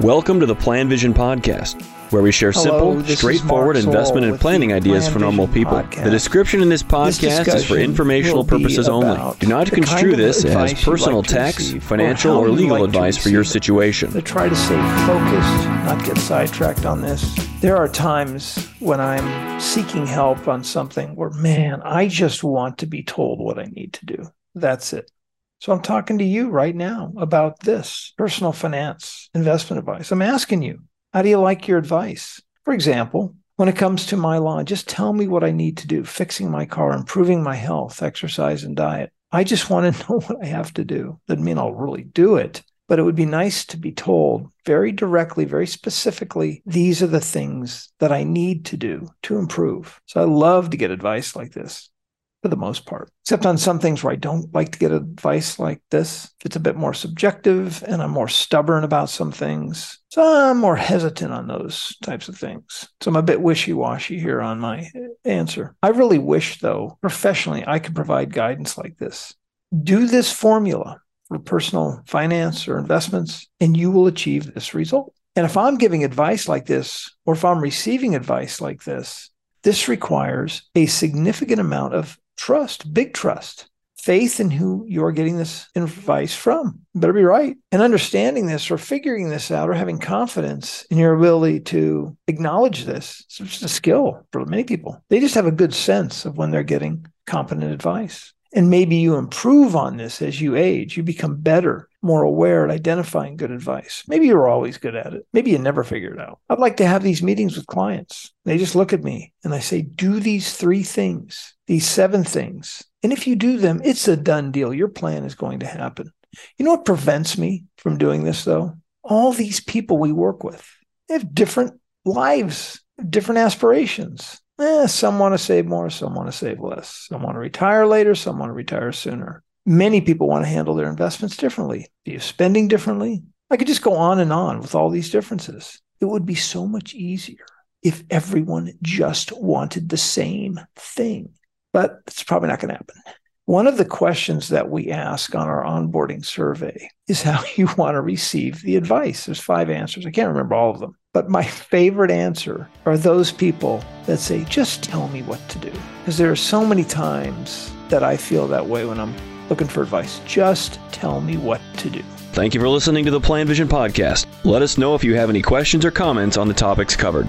Welcome to the PlanVision Podcast, where we share Hello, simple, straightforward investment and planning ideas Plan for normal Vision people. Podcast. The description in this This podcast is for informational purposes only. Do not construe this as personal like tax, financial, or or legal like advice for your situation. to try to stay focused, not get sidetracked on this. There are times when I'm seeking help on something where, man, I just want to be told what I need to do. That's it. So I'm talking to you right now about this personal finance investment advice. I'm asking you, how do you like your advice? For example, when it comes to my lawn, just tell me what I need to do fixing my car, improving my health, exercise, and diet. I just want to know what I have to do. Doesn't mean I'll really do it, but it would be nice to be told very directly, very specifically, these are the things that I need to do to improve. So I love to get advice like this for the most part, except on some things where I don't like to get advice like this. It's a bit more subjective and I'm more stubborn about some things, so I'm more hesitant on those types of things. So I'm a bit wishy washy here on my answer. I really wish, though, professionally, I could provide guidance like this. Do this formula for personal finance or investments, and you will achieve this result. And if I'm giving advice like this, or if I'm receiving advice like this, this requires a significant amount of trust, big trust, faith in who you're getting this advice from. You better be right. And understanding this or figuring this out or having confidence in your ability to acknowledge this, it's just a skill for many people. They just have a good sense of when they're getting competent advice. And maybe you improve on this as you age. You become better, more aware at identifying good advice. Maybe you're always good at it. Maybe you never figure it out. I'd like to have these meetings with clients. They just look at me and I say, do these three things, these seven things. And if you do them, it's a done deal. Your plan is going to happen. You know what prevents me from doing this, though? All these people we work with, they have different lives, different aspirations. Eh, some want to save more, some want to save less. Some want to retire later, some want to retire sooner. Many people want to handle their investments differently. Do you spending differently? I could just go on and on with all these differences. It would be so much easier if everyone just wanted the same thing. But it's probably not going to happen. One of the questions that we ask on our onboarding survey is how you want to receive the advice. There's five answers. I can't remember all of them. But my favorite answer are those people that say, just tell me what to do. Because there are so many times that I feel that way when I'm looking for advice. Just tell me what to do. Thank you for listening to the PlanVision Podcast. Let us know if you have any questions or comments on the topics covered.